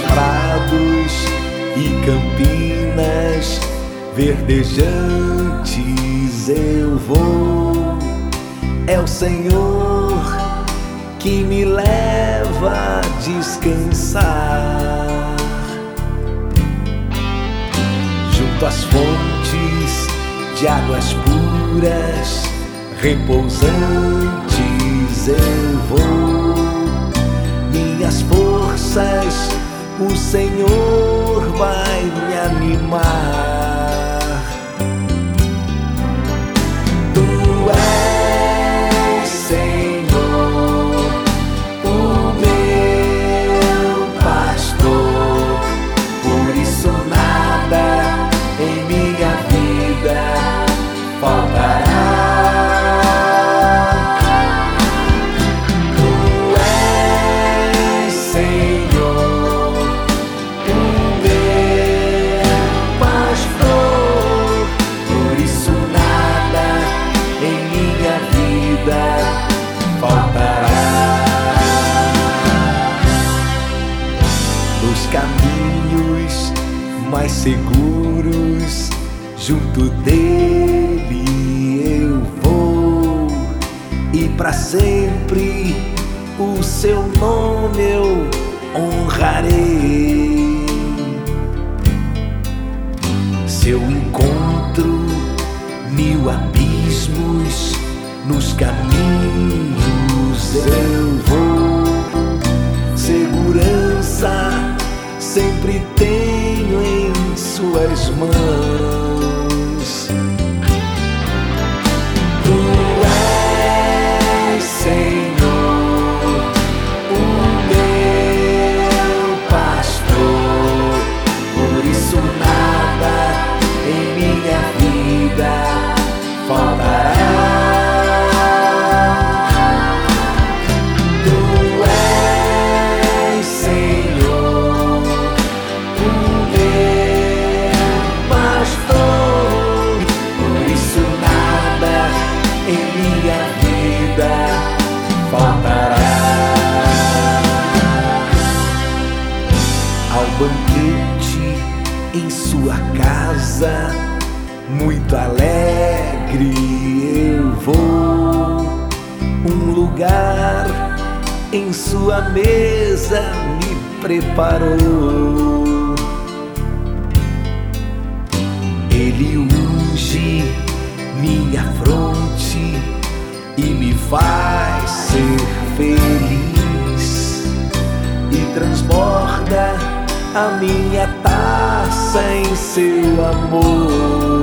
prados e campinas verdejantes eu vou. É o Senhor que me leva a descansar junto às fontes de águas puras, repousantes eu vou. Minhas forças o Senhor vai me animar. Mais seguros, junto dele eu vou e para sempre o seu nome eu honrarei. Se muito alegre eu vou. Um lugar em sua mesa me preparou. Ele unge minha fronte e me faz ser feliz e transborda a minha taça em seu amor.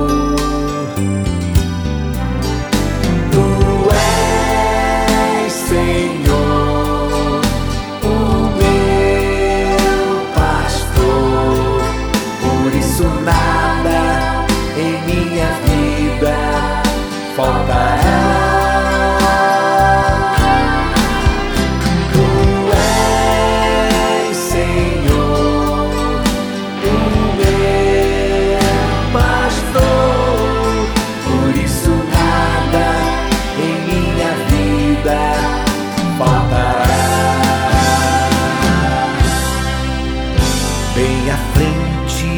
Bem à frente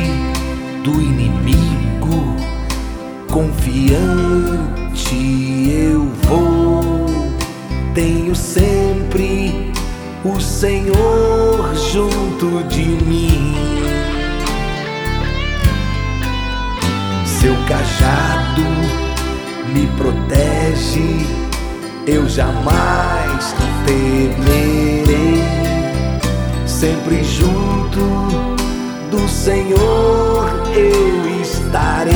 do inimigo, confiante eu vou. Tenho sempre o Senhor junto de mim. Seu cajado me protege, eu jamais temerei. Sempre junto do Senhor eu estarei.